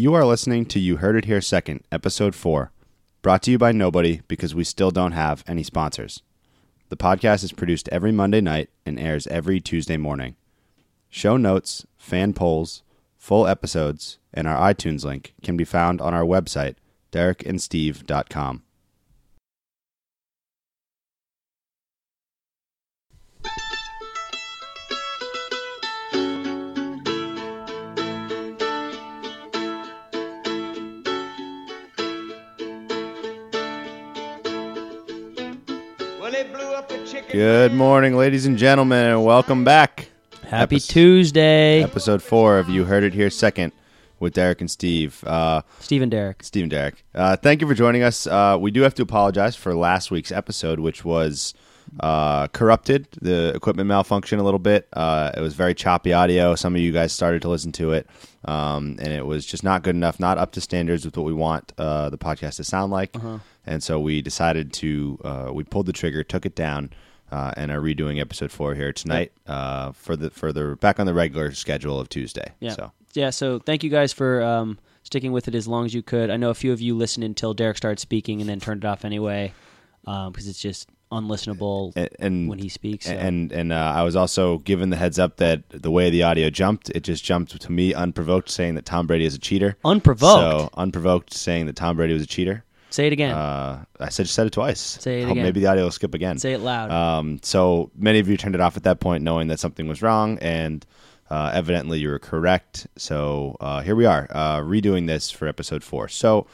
You are listening to You Heard It Here Second, Episode 4, brought to you by Nobody because we still don't have any sponsors. The podcast is produced every Monday night and airs every Tuesday morning. Show notes, fan polls, full episodes, and our iTunes link can be found on our website, derekandsteve.com. Good morning, ladies and gentlemen, and welcome back. Happy Epis- Tuesday, Episode 4 of You Heard It Here Second with Derek and Steve. Uh, Steve and Derek. Steve and Derek. Uh, thank you for joining us. Uh, we do have to apologize for last week's episode, which was uh, corrupted. The equipment malfunctioned a little bit. Uh, it was very choppy audio. Some of you guys started to listen to it, um, and it was just not good enough, not up to standards with what we want uh, the podcast to sound like. And so we decided to uh, we pulled the trigger, took it down. Uh, and are redoing episode four here tonight uh, for the for the back on the regular schedule of Tuesday. Yeah. So Yeah, so thank you guys for um, sticking with it as long as you could. I know a few of you listened until Derek started speaking and then turned it off anyway because it's just unlistenable and, and when he speaks. so- And and uh, I was also given the heads up that the way the audio jumped, it just jumped to me unprovoked, saying that Tom Brady is a cheater. Unprovoked? So unprovoked, saying that Tom Brady was a cheater. Say it again. Uh, I said said it twice. Say it Hope again. Maybe the audio will skip again. Say it loud. Um, so many of you turned it off at that point, knowing that something was wrong, and uh, evidently you were correct. So uh, here we are, uh, redoing this for episode four. So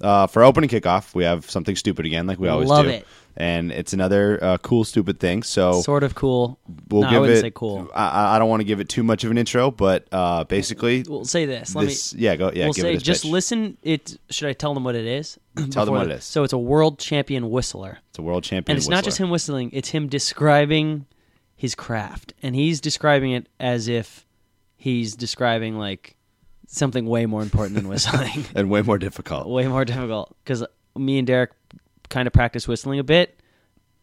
uh, for opening kickoff, we have something stupid again, like we always Love do, it. and it's another uh, cool, stupid thing. So sort of cool. we'll no, give I wouldn't it. say cool. I- I, don't want to give it too much of an intro, but uh, basically, We'll say this. Let this. me. yeah, go. Yeah, we'll give say it a just pitch. listen. It should I tell them what it is? Tell them what it is. So it's a world champion whistler. It's a world champion, and it's not just him whistling it's him describing his craft and he's describing it as if he's describing like something way more important than whistling and way more difficult. way more difficult because me and derek kind of practice whistling a bit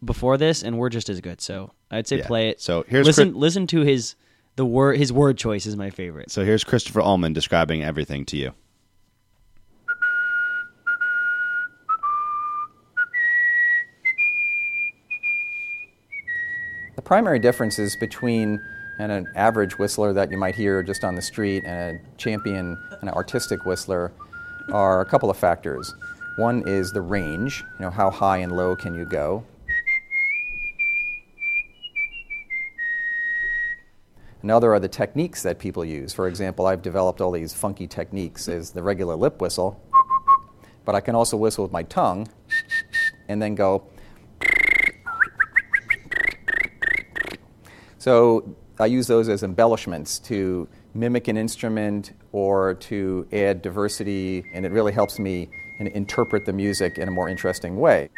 before this and we're just as good so i'd say Yeah. play it So here's listen Chris- listen to his the word his word choice is my favorite So here's Christopher Ullman describing everything to you. The primary differences between an, an average whistler that you might hear just on the street and a champion, an artistic whistler, are a couple of factors. One is the range, you know, how high and low can you go? Another are the techniques that people use. For example, I've developed all these funky techniques as the regular lip whistle, but I can also whistle with my tongue and then go So I use those as embellishments to mimic an instrument or to add diversity, and it really helps me in- interpret the music in a more interesting way.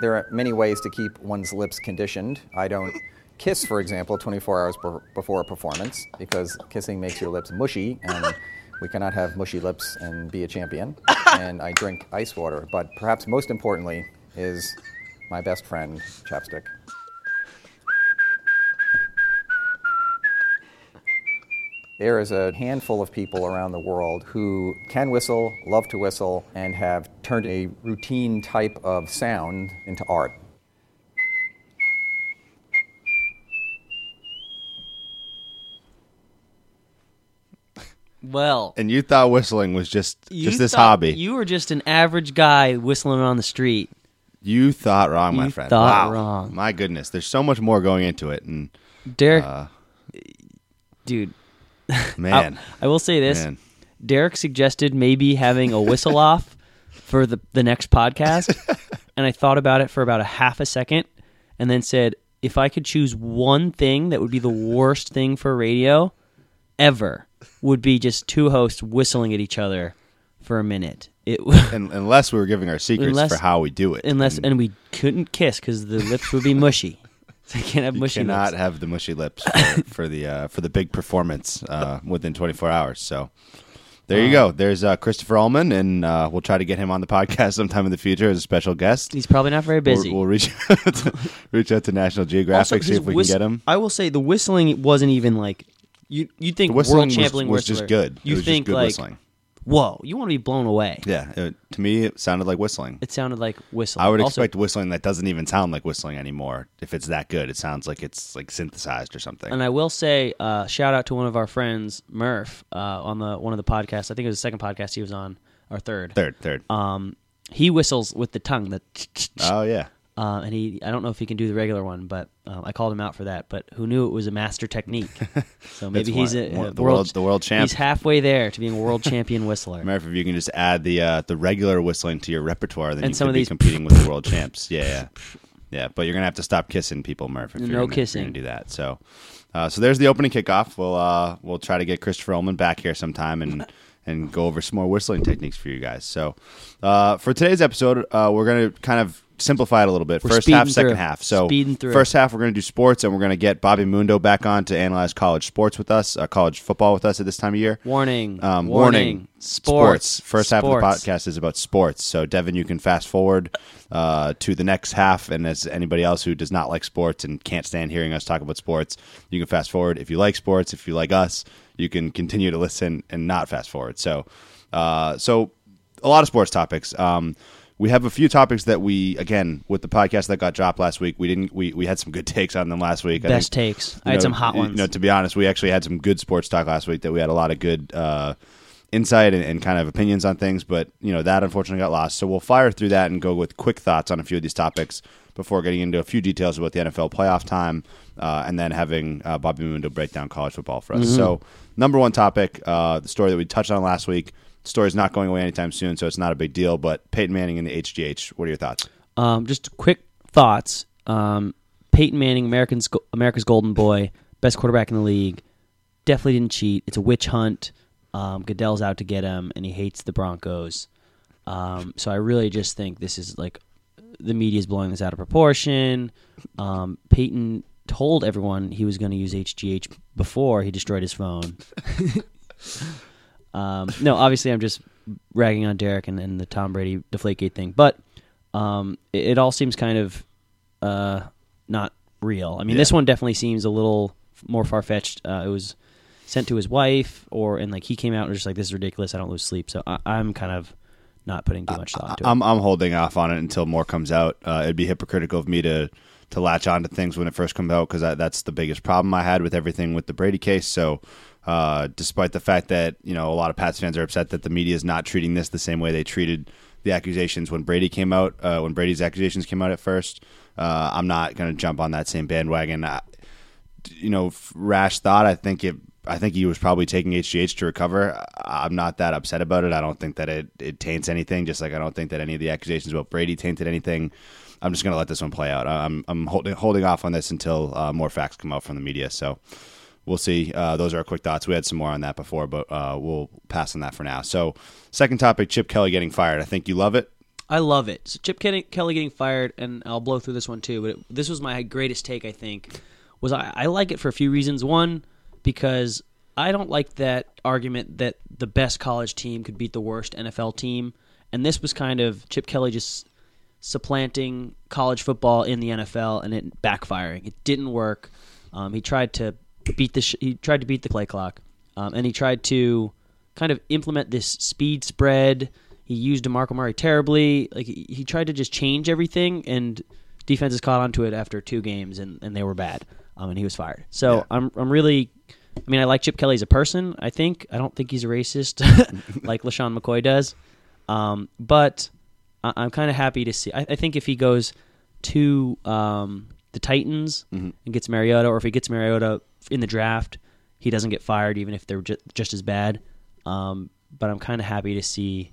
There are many ways to keep one's lips conditioned. I don't kiss, for example, 24 hours be- before a performance because kissing makes your lips mushy, and we cannot have mushy lips and be a champion. and I drink ice water. But perhaps most importantly is my best friend, chapstick. There is a handful of people around the world who can whistle, love to whistle, and have turned a routine type of sound into art. Well And you thought whistling was just just this hobby. you were just an average guy whistling on the street You thought wrong, my You friend. thought wow. wrong. My goodness, there's so much more going into it, and derek uh, dude man, I, I will say this man, Derek suggested maybe having a whistle off for the the next podcast, and I thought about it for about a half a second, and then said, if I could choose one thing that would be the worst thing for radio ever, would be just two hosts whistling at each other for a minute. It and, unless we were giving our secrets Unless- for how we do it, Unless and and we couldn't kiss because the lips would be mushy. So I can't have you mushy cannot lips. have the mushy lips for, for the uh, for the big performance uh, within 24 hours. So, there you go. There's uh, Christopher Ullman, and uh, we'll try to get him on the podcast sometime in the future as a special guest. He's probably not very busy. We'll, we'll reach out to, reach out to National Geographic, see if we whist- can get him. I will say the whistling wasn't even like you. You think world was, champion was just good. You was think good like, whistling. whoa, you want to be blown away. Yeah, it, to me, it sounded like whistling. It sounded like whistling. I would Also, expect whistling that doesn't even sound like whistling anymore. If it's that good, it sounds like it's like synthesized or something. And I will say, uh, shout out to one of our friends, Murph, uh, on the one of the podcasts. I think it was the second podcast he was on, or third. third, third. Um, he whistles with the tongue. The oh yeah, uh, and he, I don't know if he can do the regular one, but uh, I called him out for that. But who knew it was a master technique? So maybe he's one- a, one- a the world, world- the world champ. He's halfway there to being a world champion whistler. Murph, if you can just add the uh, the regular whistling to your repertoire, then And you some could of be these- competing with the world champs. Yeah, yeah, yeah. But you're gonna have to stop kissing people, Murph. If No you're gonna, if you're kissing. gonna do that. So, uh, so there's the opening kickoff. We'll uh, we'll try to get Christopher Ullman back here sometime and and go over some more whistling techniques for you guys. So, uh, for today's episode, uh, we're gonna kind of simplify it a little bit. We're First half, speeding second through. half. So, through. first half, we're gonna do sports, and we're gonna get Bobby Mundo back on to analyze college sports with us, uh, college football with us at this time of year. Warning. Um, warning. warning. Sports. First half of the podcast is about sports. So, Devin, you can fast forward uh, to the next half. And as anybody else who does not like sports and can't stand hearing us talk about sports, you can fast forward. If you like sports, if you like us, you can continue to listen and not fast forward. So, uh, so a lot of sports topics. Um, we have a few topics that we, again, with the podcast that got dropped last week, we didn't. We, we had some good takes on them last week. I Best think- takes. I had some hot ones. you know, to be honest, we actually had some good sports talk last week that we had a lot of good uh, insight and, and kind of opinions on things. But you know that unfortunately got lost. So we'll fire through that and go with quick thoughts on a few of these topics before getting into a few details about the NFL playoff time, uh, and then having uh, Bobby Mundo break down college football for us. Mm-hmm. So number one topic, uh, the story that we touched on last week. The story's not going away anytime soon, so it's not a big deal. But Peyton Manning and the HGH. What are your thoughts? Um, just quick thoughts. Um, Peyton Manning, Americans, America's golden boy, best quarterback in the league. Definitely didn't cheat. It's a witch hunt. Um, Goodell's out to get him, and he hates the Broncos. Um, so I really just think this is like the media's blowing this out of proportion. Um, Peyton told everyone he was going to use HGH before he destroyed his phone. um, no, obviously I'm just ragging on Derek and, and the Tom Brady Deflategate thing, but um, it, it all seems kind of uh, not real. I mean, this one definitely seems a little more far fetched. Uh, it was sent to his wife, or and like he came out and was just like, "This is ridiculous. I don't lose sleep." So I, I'm kind of not putting too much thought into it. I'm I'm holding off on it until more comes out. Uh, it'd be hypocritical of me to to latch on to things when it first comes out because that's the biggest problem I had with everything with the Brady case. So, uh, despite the fact that you know a lot of Pats fans are upset that the media is not treating this the same way they treated the accusations when Brady came out, uh, when Brady's accusations came out at first, uh, I'm not going to jump on that same bandwagon. I, you know, rash thought. I think it. I think he was probably taking HGH to recover. I'm not that upset about it. I don't think that it, it taints anything. Just like I don't think that any of the accusations about Brady tainted anything. I'm just going to let this one play out. I'm I'm holding holding off on this until uh, more facts come out from the media. So we'll see. Uh, those are our quick thoughts. We had some more on that before, but uh, we'll pass on that for now. So second topic: Chip Kelly getting fired. I think you love it. I love it. So Chip Kelly, getting fired, and I'll blow through this one too. But it, this was my greatest take. I think was I, I like it for a few reasons. One, because I don't like that argument that the best college team could beat the worst NFL team, and this was kind of Chip Kelly just supplanting college football in the NFL and it backfiring. It didn't work. Um, he tried to beat the sh- he tried to beat the play clock, um, and he tried to kind of implement this speed spread. He used DeMarco Murray terribly. Like he, he tried to just change everything, and defenses caught onto it after two games, and, and they were bad. Um, and he was fired. So Yeah. I'm I'm really. I mean, I like Chip Kelly as a person. I think I don't think he's a racist like LeSean McCoy does. Um, but I- I'm kind of happy to see. I, I think if he goes to um, the Titans and gets Mariota, or if he gets Mariota in the draft, he doesn't get fired, even if they're ju- just as bad. Um, but I'm kind of happy to see.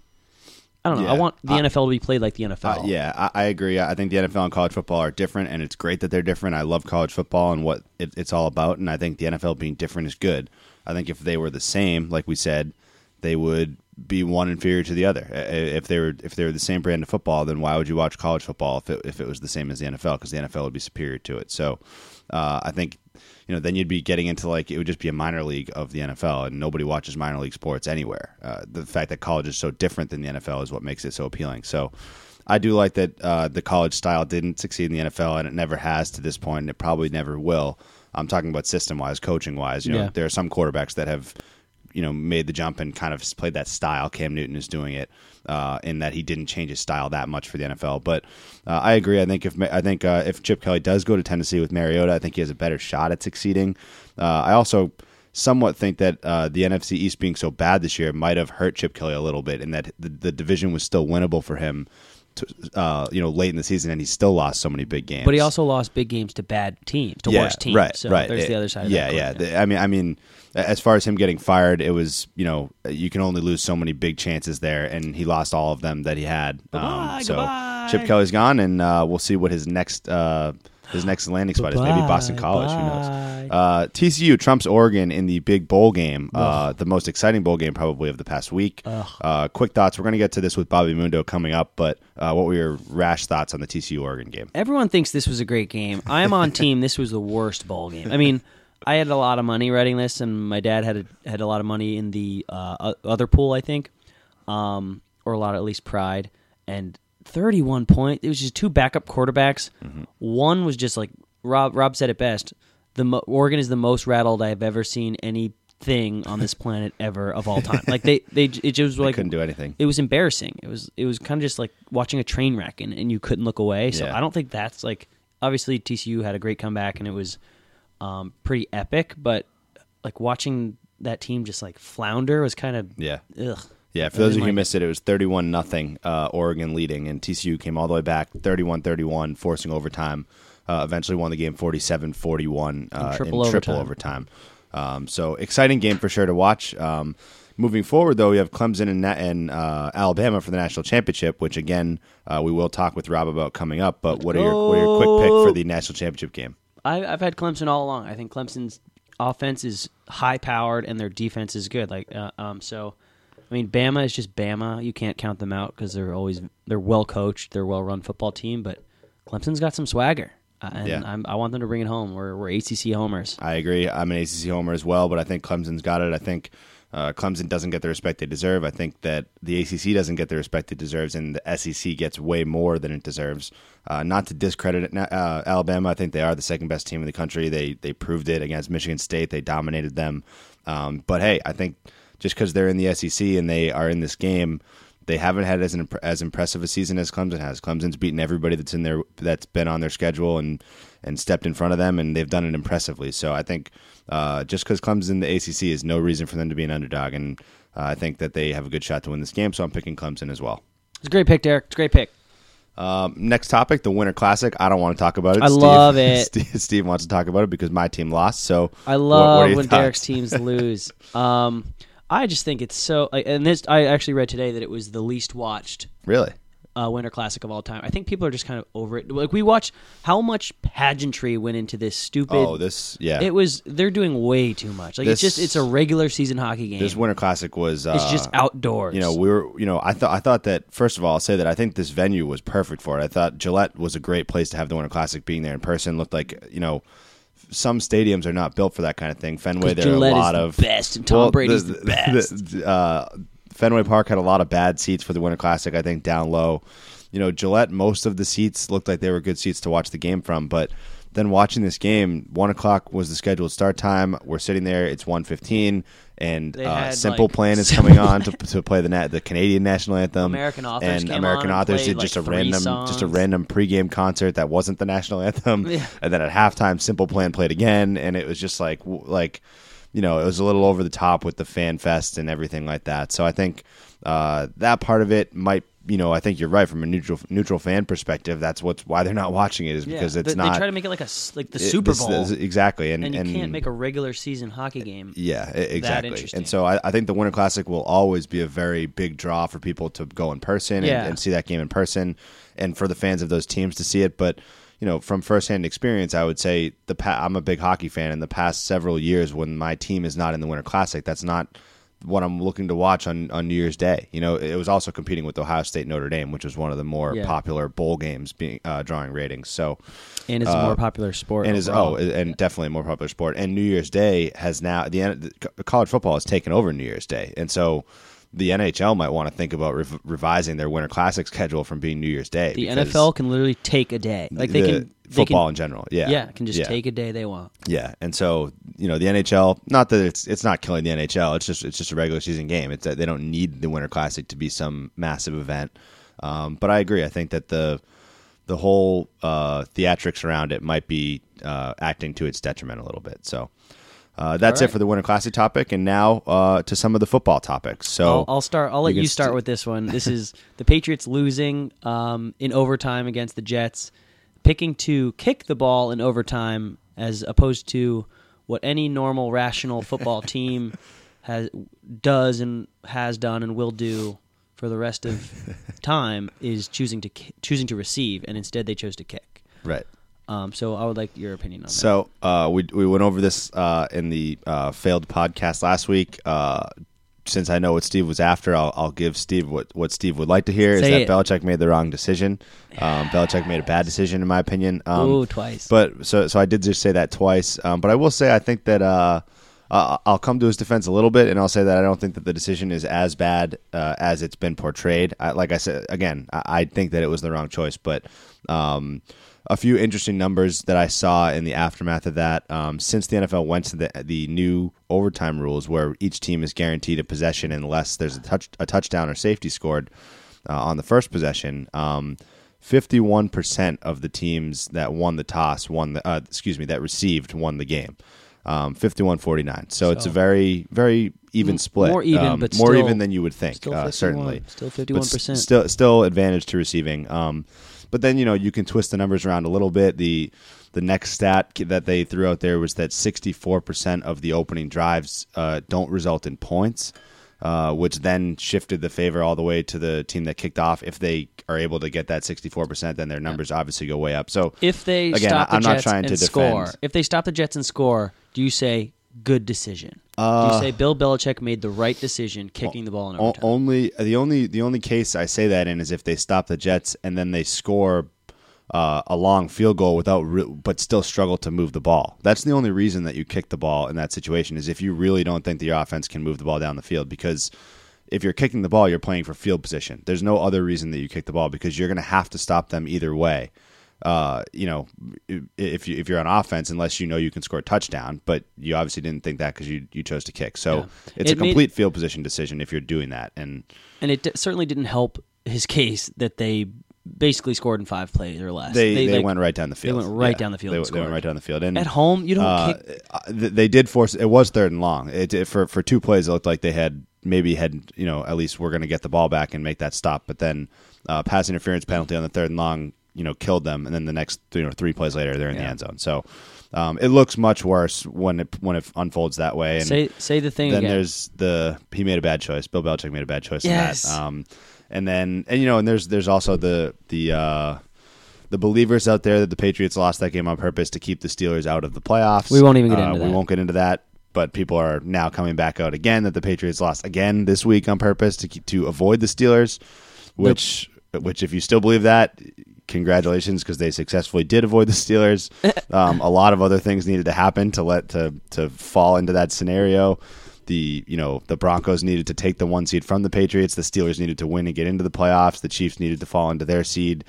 I don't know. I want the I- NFL to be played like the NFL. Uh, yeah, I, I agree. I think the NFL and college football are different, and it's great that they're different. I love college football and what it, it's all about, and I think the NFL being different is good. I think if they were the same, like we said, they would be one inferior to the other. If they were if they were the same brand of football, then why would you watch college football if it, if it was the same as the NFL? Because the NFL would be superior to it. So uh, I think you know then you'd be getting into like it would just be a minor league of the NFL, and nobody watches minor league sports anywhere. Uh, the fact that college is so different than the NFL is what makes it so appealing. So. I do like that uh, the college style didn't succeed in the NFL, and it never has to this point, and it probably never will. I'm talking about system wise, coaching wise. You know, Yeah. there are some quarterbacks that have, you know, made the jump and kind of played that style. Cam Newton is doing it, uh, in that he didn't change his style that much for the NFL. But uh, I agree. I think if I think uh, if Chip Kelly does go to Tennessee with Mariota, I think he has a better shot at succeeding. Uh, I also somewhat think that uh, the NFC East being so bad this year might have hurt Chip Kelly a little bit, in that the, the division was still winnable for him. To, uh, you know, late in the season, and he still lost so many big games. But he also lost big games to bad teams, to worse teams. Right, so right. there's It- the other side. Of yeah, that yeah. The- I mean, I mean, as far as him getting fired, it was you know you can only lose so many big chances there, and he lost all of them that he had. Um, so goodbye. Chip Kelly's gone, and uh, we'll see what his next. Uh, his next landing spot is maybe Boston Bye, College. Who knows? Uh, TCU trumps Oregon in the big bowl game, uh, the most exciting bowl game probably of the past week. Uh, quick thoughts. We're going to get to this with Bobby Mundo coming up, but uh, what were your rash thoughts on the TCU Oregon game? Everyone thinks this was a great game. I am on team. This was the worst bowl game. I mean, I had a lot of money writing this, and my dad had a, had a lot of money in the uh, other pool, I think, um, or a lot at least pride. And thirty one point. It was just two backup quarterbacks. One was just like Rob. Rob said it best. The mo- Oregon is the most rattled I have ever seen anything on this planet ever of all time. Like they they it just was like couldn't do anything. it was embarrassing. It was it was kind of just like watching a train wreck, and, and you couldn't look away. So Yeah. I don't think that's like obviously TCU had a great comeback, and it was um, pretty epic. But like watching that team just like flounder was kind of Yeah. ugh. Yeah, for those of you who missed it, it was 31 nothing uh, Oregon leading, and TCU came all the way back 31 31, forcing overtime. Uh, eventually won the game 47 41 uh, in triple triple overtime. overtime. Um, so, exciting game for sure to watch. Um, moving forward, though, we have Clemson and, and uh, Alabama for the national championship, which again, uh, we will talk with Rob about coming up. But what are, your, what are your quick pick for the national championship game? I, I've had Clemson all along. I think Clemson's offense is high powered and their defense is good. Like, uh, um, so I mean, Bama is just Bama. You can't count them out because they're always they're well coached, they're well run football team. But Clemson's got some swagger, uh, and Yeah. I'm, I want them to bring it home. We're we're ACC homers. I agree. I'm an ACC homer as well, but I think Clemson's got it. I think uh, Clemson doesn't get the respect they deserve. I think that the ACC doesn't get the respect it deserves, and the SEC gets way more than it deserves. Uh, not to discredit it, uh, Alabama, I think they are the second best team in the country. They they proved it against Michigan State. They dominated them. Um, but hey, I think just because they're in the SEC and they are in this game. They haven't had as an, as impressive a season as Clemson has. Clemson's beaten everybody that's in there that's been on their schedule and and stepped in front of them, and they've done it impressively. So I think uh, just because Clemson's in the ACC is no reason for them to be an underdog, and uh, I think that they have a good shot to win this game. So I'm picking Clemson as well. It's a great pick, Derek. It's a great pick. Um, next topic, the Winter Classic. I don't want to talk about it. I love it. Steve, Steve wants to talk about it because my team lost. So I love what your when thoughts? Derek's teams lose. Um, I just think it's so. And this, I actually read today that it was the least watched really. uh, Winter Classic of all time. I think people are just kind of over it. Like we watch how much pageantry went into this stupid. Oh, this yeah. It was they're doing way too much. Like it's just it's a regular season hockey game. this Winter Classic was. Uh, it's just outdoors. You know, we were. You know, I thought. I thought that first of all, I'll say that I think this venue was perfect for it. I thought Gillette was a great place to have the Winter Classic. Being there in person looked like you know. Some stadiums are not built for that kind of thing. Fenway, there are a lot the of best, and Tom Brady's the best. uh, Fenway Park had a lot of bad seats for the Winter Classic. I think down low, you know, Gillette. Most of the seats looked like they were good seats to watch the game from, but then watching this game, one o'clock was the scheduled start time. We're sitting there; it's one fifteen, and uh, Simple like, Plan is coming on to, to play the na- the Canadian national anthem. American Authors and American and Authors played, did just like, a random, songs. just a random pregame concert that wasn't the national anthem. Yeah. And then at halftime, Simple Plan played again, and it was just like like you know it was a little over the top with the fan fest and everything like that. So I think uh, that part of it might. You know, I think you're right from a neutral neutral fan perspective. That's what's why they're not watching it is Yeah, because it's they, not They try to make it like a like the it- Super Bowl, this- exactly, and and you can't make a regular season hockey game. yeah, exactly. And so I, I think the Winter Classic will always be a very big draw for people to go in person and, and see that game in person, and for the fans of those teams to see it. But you know, from firsthand experience, I would say the pa- I'm a big hockey fan. In the past several years, when my team is not in the Winter Classic, that's not what I'm looking to watch on, on New Year's Day. You know, it was also competing with Ohio State Notre Dame, which was one of the more Yeah. popular bowl games being uh, drawing ratings. So and it's a more popular sport. Uh, and is oh, and definitely a more popular sport. And New Year's Day has now the, the college football has taken over New Year's Day, and so the NHL might want to think about rev- revising their Winter Classic schedule from being New Year's Day. the NFL can literally take a day. Like they the can they football can, in general, yeah, yeah, can just yeah. take a day they want. Yeah, and so you know the NHL. Not that it's it's not killing the NHL. It's just it's just a regular season game. It's that they don't need the Winter Classic to be some massive event. Um, but I agree. I think that the the whole uh, theatrics around it might be uh, acting to its detriment a little bit. So uh, that's All it for the Winter Classic topic, and now uh, to some of the football topics. So I'll, I'll start. I'll let you you, start st- with this one. This is the Patriots losing um, in overtime against the Jets, picking to kick the ball in overtime as opposed to what any normal, rational football team has does and has done and will do for the rest of time is choosing to choosing to receive, and instead they chose to kick. right. Um, so I would like your opinion on that. So uh, we we went over this uh, in the uh, failed podcast last week. Uh, since I know what Steve was after, I'll, I'll give Steve what, what Steve would like to hear. Say is that it. Belichick made the wrong decision. Um, Belichick made a bad decision, in my opinion. Um, Ooh, twice. But so so I did just say that twice. Um, but I will say I think that uh, uh, I'll come to his defense a little bit, and I'll say that I don't think that the decision is as bad uh, as it's been portrayed. I, like I said again, I, I think that it was the wrong choice, but. Um, a few interesting numbers that I saw in the aftermath of that. Um, since the NFL went to the the new overtime rules, where each team is guaranteed a possession unless there's a touch a touchdown or safety scored uh, on the first possession. Um, 51% of the teams that won the toss won the uh, excuse me that received won the game. Um, 51-49. So, it's a very very even split. more even, Um, but more still- even than you would think. still uh, certainly, still 51%. s- still still advantage to receiving. Um, but then you know you can twist the numbers around a little bit. The the next stat that they threw out there was that 64% of the opening drives uh, don't result in points, uh, which then shifted the favor all the way to the team that kicked off. If they are able to get that 64%, then their numbers obviously go way up. So If they again, stop the I'm not trying to score, defend. if they stop the Jets and score, do you say good decision? Uh, do you say Bill Belichick made the right decision kicking the ball in O- only the only the only case I say that in is if they stop the Jets and then they score uh, a long field goal without, re- but still struggle to move the ball. That's the only reason that you kick the ball in that situation is if you really don't think the offense can move the ball down the field because. If you're kicking the ball, you're playing for field position. There's no other reason that you kick the ball because you're going to have to stop them either way. Uh, you know, if you if you're on offense, unless you know you can score a touchdown, but you obviously didn't think that because you you chose to kick. So Yeah. it's It a made- complete field position decision if you're doing that. And and it d- certainly didn't help his case that they basically scored in five plays or less. they they, like, went right down the field. They went right down the field They, and they went right down the field. And at home. You don't uh, kick. uh, they did force. It was third and long. It, it- for for two plays. It looked like they had maybe had you know at least we're going to get the ball back and make that stop. But then uh, pass interference penalty on the third and long. You know, killed them, and then the next you know three plays later they're in the end zone. So um, it looks much worse when it when it unfolds that way. And Say say the thing then again. there's the he made a bad choice. Bill Belichick made a bad choice Yes. in that. Um, and then and you know and there's there's also the the uh, the believers out there that the Patriots lost that game on purpose to keep the Steelers out of the playoffs. We won't even get Uh, into We that. won't get into that. But people are now coming back out again that the Patriots lost again this week on purpose to keep, to avoid the Steelers, which which if you still believe that, congratulations because they successfully did avoid the Steelers. um, a lot of other things needed to happen to let to to fall into that scenario. The you know the Broncos needed to take the one seed from the Patriots. The Steelers needed to win and get into the playoffs. The Chiefs needed to fall into their seed.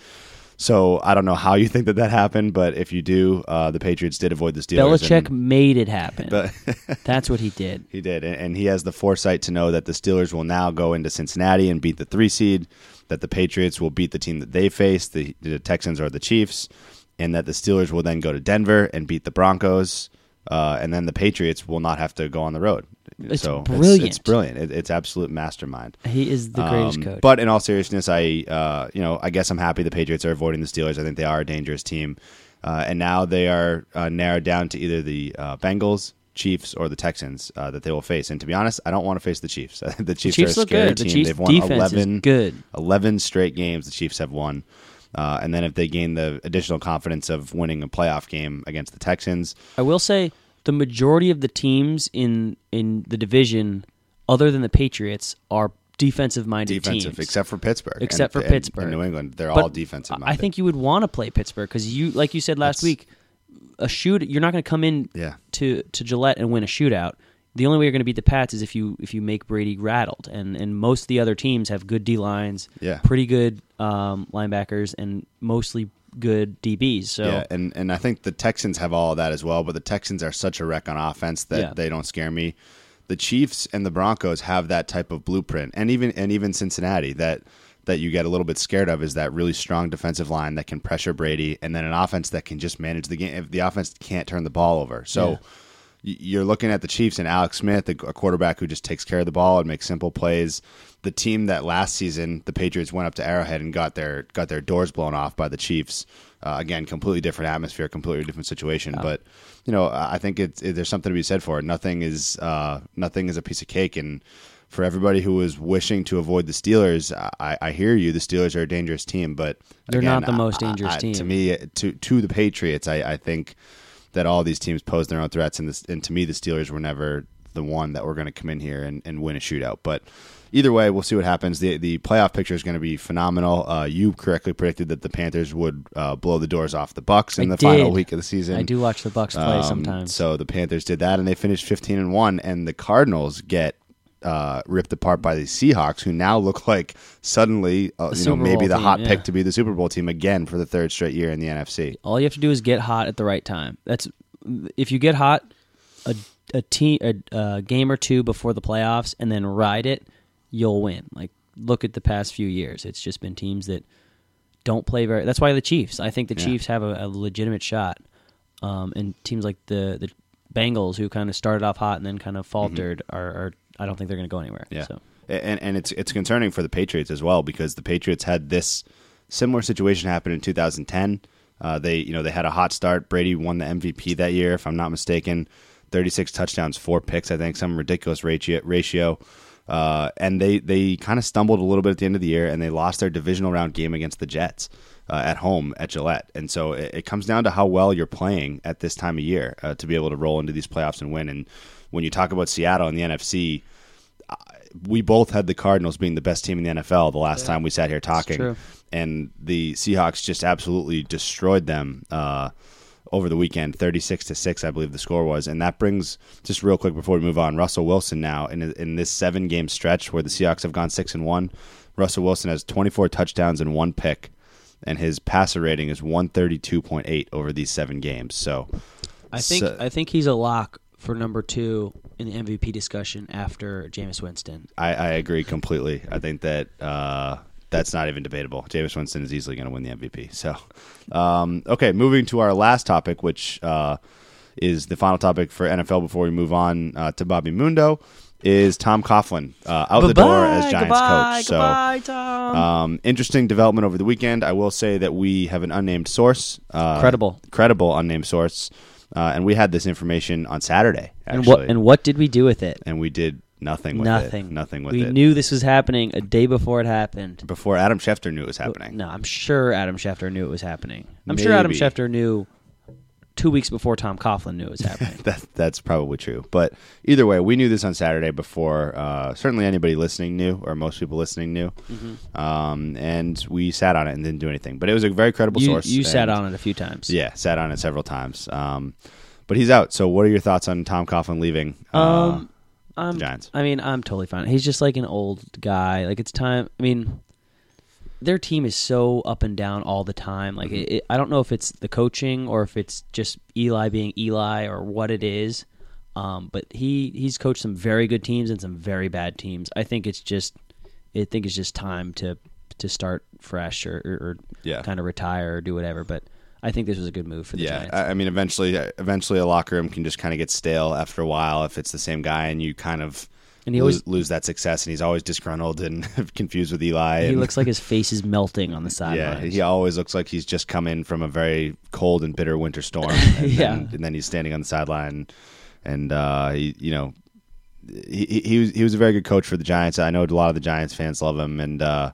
So I don't know how you think that that happened, but if you do, uh, the Patriots did avoid the Steelers. Belichick and- made it happen. but That's what he did. he did, and, and he has the foresight to know that the Steelers will now go into Cincinnati and beat the three seed. That the Patriots will beat the team that they face, the, the Texans or the Chiefs, and that the Steelers will then go to Denver and beat the Broncos, uh, and then the Patriots will not have to go on the road. It's so brilliant. It's, it's brilliant. It, it's absolute mastermind. He is the greatest Um, coach. But in all seriousness, I uh, you know I guess I'm happy the Patriots are avoiding the Steelers. I think they are a dangerous team, uh, and now they are uh, narrowed down to either the uh, Bengals, Chiefs, or the Texans uh, that they will face. And to be honest, I don't want to face the Chiefs. the Chiefs, Chiefs are a scary good. The team. Chiefs' They've won defense is 11, good. 11 straight games. The Chiefs have won. Uh, and then if they gain the additional confidence of winning a playoff game against the Texans, I will say the majority of the teams in in the division other than the Patriots, are defensive minded defensive, teams. except for Pittsburgh. Except and, for and- Pittsburgh. and New England. They're But all defensive. minded. I think you would want to play Pittsburgh because you, like you said last That's- week, a shoot. You're not going to come in Yeah. to to Gillette and win a shootout. The only way you're going to beat the Pats is if you if you make Brady rattled, and and most of the other teams have good D lines, Yeah. pretty good um, linebackers, and mostly good DBs. So Yeah, and and I think the Texans have all of that as well, but the Texans are such a wreck on offense that Yeah. they don't scare me. The Chiefs and the Broncos have that type of blueprint, and even and even Cincinnati that that you get a little bit scared of is that really strong defensive line that can pressure Brady, and then an offense that can just manage the game. If the offense can't turn the ball over, so. Yeah. You're looking at the Chiefs and Alex Smith, a quarterback who just takes care of the ball and makes simple plays. The team that last season the Patriots went up to Arrowhead and got their got their doors blown off by the Chiefs. Uh, again, completely different atmosphere, completely different situation. But you know, I I think it's it, there's something to be said for it. Nothing is uh, nothing is a piece of cake, and for everybody who was wishing to avoid the Steelers, I, I hear you. The Steelers are a dangerous team, but They're again, not the most I- dangerous I- team. To me, to to the Patriots, I, I think that all these teams pose their own threats, and this, and to me, the Steelers were never the one that were going to come in here and, and win a shootout. But either way, we'll see what happens. the The playoff picture is going to be phenomenal. Uh, you correctly predicted that the Panthers would uh, blow the doors off the Bucks in I the final week of the season. I do watch the Bucks play Um, sometimes. So the Panthers did that, and they finished fifteen and one. And the Cardinals get uh, ripped apart by the Seahawks, who now look like suddenly, uh, you know, maybe Bowl the team, hot yeah. pick to be the Super Bowl team again for the third straight year in the NFC. All you have to do is get hot at the right time. That's if you get hot a a team a, a game or two before the playoffs and then ride it, you'll win. Like look at the past few years. It's just been teams that don't play very. That's why the Chiefs. I think the Yeah. Chiefs have a, a legitimate shot. Um, and teams like the the Bengals, who kind of started off hot and then kind of faltered, are, are I don't think they're going to go anywhere. Yeah, So. and and it's it's concerning for the Patriots as well because the Patriots had this similar situation happen in 2010. Uh, they you know they had a hot start. Brady won the MVP that year, if I'm not mistaken. 36 touchdowns, four picks, I think, some ridiculous ratio. ratio. Uh, and they they kind of stumbled a little bit at the end of the year, and they lost their divisional round game against the Jets uh, at home at Gillette. And so it, it comes down to how well you're playing at this time of year uh, to be able to roll into these playoffs and win. And when you talk about Seattle and the NFC, we both had the Cardinals being the best team in the NFL the last time we sat here talking, and the Seahawks just absolutely destroyed them uh, over the weekend, thirty-six to six, I believe the score was. And that brings just real quick before we move on, Russell Wilson now in in this seven-game stretch where the Seahawks have gone six and one. Russell Wilson has twenty-four touchdowns and one pick, and his passer rating is one thirty-two point eight over these seven games. So, I think so- I think he's a lock for number two in the MVP discussion after Jameis Winston. I, I agree completely. I think that uh, that's not even debatable. Jameis Winston is easily going to win the MVP. So, um, okay, moving to our last topic, which uh, is the final topic for NFL before we move on uh, to Bobby Mundo, is Tom Coughlin uh, out the door as Giants goodbye, coach. So, goodbye, Tom. um, interesting development over the weekend. I will say that we have an unnamed source, uh, Credible. credible unnamed source, uh, and we had this information on Saturday. Actually, and what and what did we do with it? and we did nothing with Nothing. it. Nothing with we it. knew this was happening a day before it happened. before Adam Schefter knew it was happening. No, I'm sure Adam Schefter knew it was happening. I'm sure Adam Maybe. Schefter knew two weeks before Tom Coughlin knew it was happening. That, that's probably true. But either way, we knew this on Saturday before uh, certainly anybody listening knew, or most people listening knew. Mm-hmm. Um, and we sat on it and didn't do anything. But it was a very credible you source. you sat on it a few times. Yeah, sat on it several times. Um, but he's out. So what are your thoughts on Tom Coughlin leaving uh, Um, the Giants? I mean, I'm totally fine. He's just like an old guy. Like it's time. I mean, their team is so up and down all the time. Like it, it, I don't know if it's the coaching or if it's just Eli being Eli or what it is. Um, but he he's coached some very good teams and some very bad teams. I think it's just I think it's just time to to start fresh or, or, or Yeah. kind of retire or do whatever. But I think this was a good move for the Yeah, Giants. I, I mean, eventually, eventually, a locker room can just kind of get stale after a while if it's the same guy, and you kind of And he always- lose that success, and he's always disgruntled and confused with Eli. he and- looks like his face is melting on the Yeah, sidelines. he always looks like he's just come in from a very cold and bitter winter storm. And Yeah. then, and then he's standing on the sideline, and uh, he, you know, he, he he was he was a very good coach for the Giants. I know a lot of the Giants fans love him, and uh,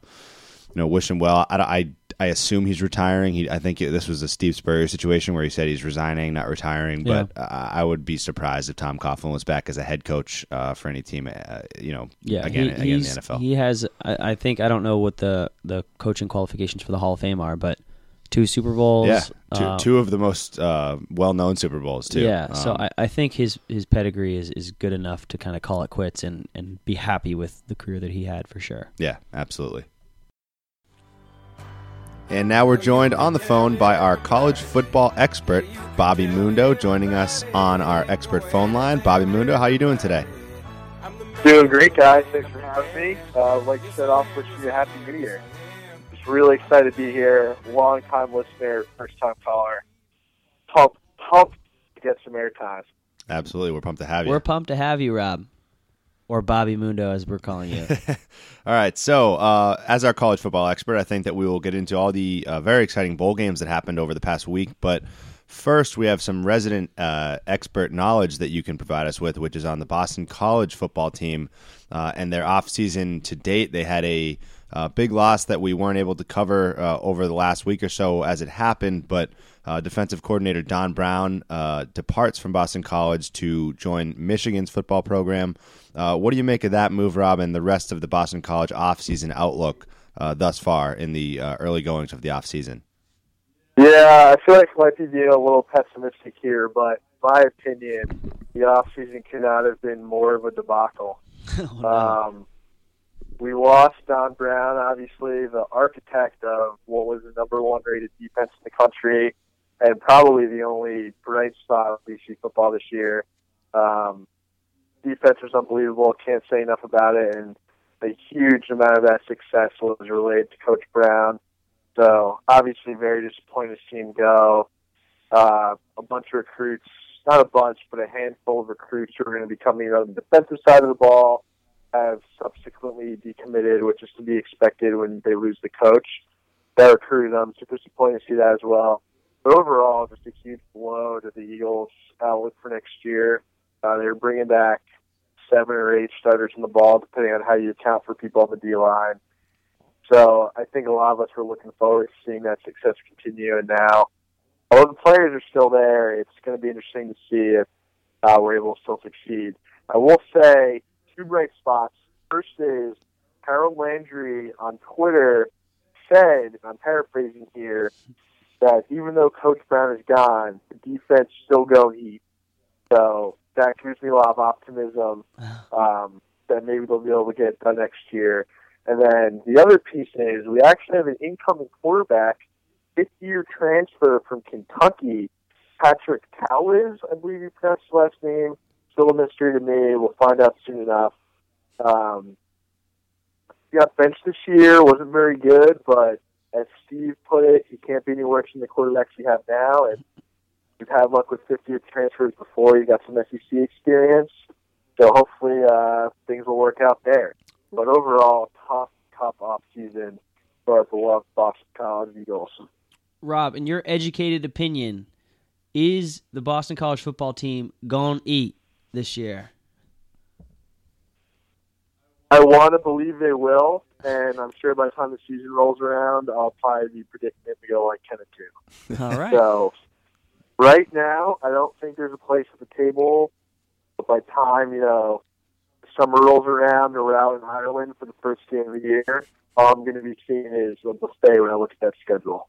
you know, wish him well. I, I, I assume he's retiring. He, I think it, this was a Steve Spurrier situation where he said he's resigning, not retiring. But uh, I would be surprised if Tom Coughlin was back as a head coach uh, for any team. Uh, you know, Yeah, again, he, again in the NFL. He has, I, I think, I don't know what the the coaching qualifications for the Hall of Fame are, but two Super Bowls. yeah, two, uh, two of the most uh, well-known Super Bowls too. Yeah, so Um, I, I think his his pedigree is, is good enough to kind of call it quits and, and be happy with the career that he had for sure. Yeah, absolutely. And now we're joined on the phone by our college football expert, Bobby Mundo, joining us on our expert phone line. Bobby Mundo, how are you doing today? Doing great, guys. Thanks for having me. Uh, I'd like to start off wishing you a happy new year. Just really excited to be here. Long time listener, first time caller. Pumped, pumped to get some airtime. Absolutely, we're pumped to have you. We're pumped to have you, Rob, or Bobby Mundo, as we're calling you. All right. So, uh, as our college football expert, I think that we will get into all the uh, very exciting bowl games that happened over the past week. But first, we have some resident uh, expert knowledge that you can provide us with, which is on the Boston College football team uh, and their offseason to date. They had a uh, big loss that we weren't able to cover uh, over the last week or so as it happened, but uh, defensive coordinator Don Brown uh, departs from Boston College to join Michigan's football program. Uh, what do you make of that move, Rob, and the rest of the Boston College offseason outlook uh, thus far in the uh, early goings of the offseason? Yeah, I feel like I might be being a little pessimistic here, but my opinion, the offseason could not have been more of a debacle. Um, we lost Don Brown, obviously the architect of what was the number one rated defense in the country, and probably the only bright spot of BC football this year. Um, defense was unbelievable. Can't say enough about it, and a huge amount of that success was related to Coach Brown. So obviously, very disappointed to see him go. Uh, a bunch of recruits, not a bunch, but a handful of recruits who are going to be coming on the defensive side of the ball have subsequently decommitted, which is to be expected when they lose the coach. That recruited them. Super disappointed to see that as well. But overall, just a huge blow to the Eagles' outlook for next year. Uh, they're bringing back seven or eight starters in the ball, depending on how you account for people on the D line. So I think a lot of us were looking forward to seeing that success continue. And now, although the players are still there, it's going to be interesting to see if uh, we're able to still succeed. I will say two bright spots. First is Harold Landry on Twitter said, I'm paraphrasing here, that even though Coach Brown is gone, the defense still go heat. So that gives me a lot of optimism um, that maybe they'll be able to get it done next year. And then the other piece is we actually have an incoming quarterback, fifth year transfer from Kentucky, Patrick Cowliz, I believe you pronounced his last name. Still a mystery to me. We'll find out soon enough. Um, he got benched this year, wasn't very good, but as Steve put it, he can't be any worse than the quarterbacks we have now. And you've had luck with fifth year transfers before. You got some SEC experience. So hopefully uh, things will work out there. But overall, tough, tough off season for the beloved Boston College Eagles. Rob, in your educated opinion, is the Boston College football team gonna eat this year? I want to believe they will, and I'm sure by the time the season rolls around, I'll probably be predicting it to go like 10 and 2. All right. So, right now, I don't think there's a place at the table. But by time, you know, summer rolls around and we're out in Ireland for the first game of the year, all I'm going to be seeing is a buffet when I look at that schedule.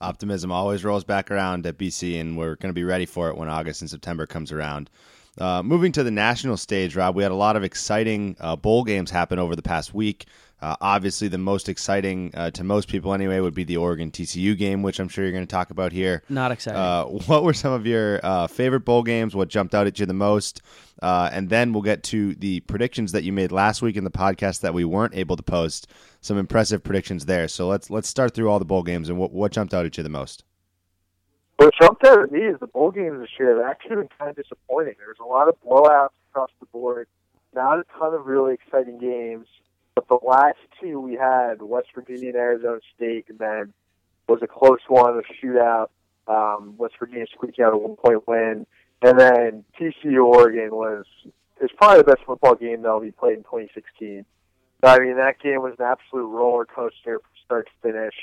Optimism always rolls back around at BC, and we're going to be ready for it when August and September comes around. Uh, moving to the national stage, Rob, we had a lot of exciting uh, bowl games happen over the past week. Uh, obviously, the most exciting uh, to most people, anyway, would be the Oregon TCU game, which I'm sure you're going to talk about here. Not exciting. Uh, what were some of your uh, favorite bowl games? What jumped out at you the most? Uh, and then we'll get to the predictions that you made last week in the podcast that we weren't able to post. Some impressive predictions there. So let's let's start through all the bowl games and what, what jumped out at you the most. Jumped out at me is the bowl games this year have actually been kind of disappointing. There was a lot of blowouts across the board, not a ton of really exciting games. But the last two we had, West Virginia and Arizona State, and then was a close one, a shootout. Um, West Virginia squeaking out a one point win, and then TCU Oregon was is probably the best football game that'll be played in 2016. So, I mean, that game was an absolute roller coaster from start to finish.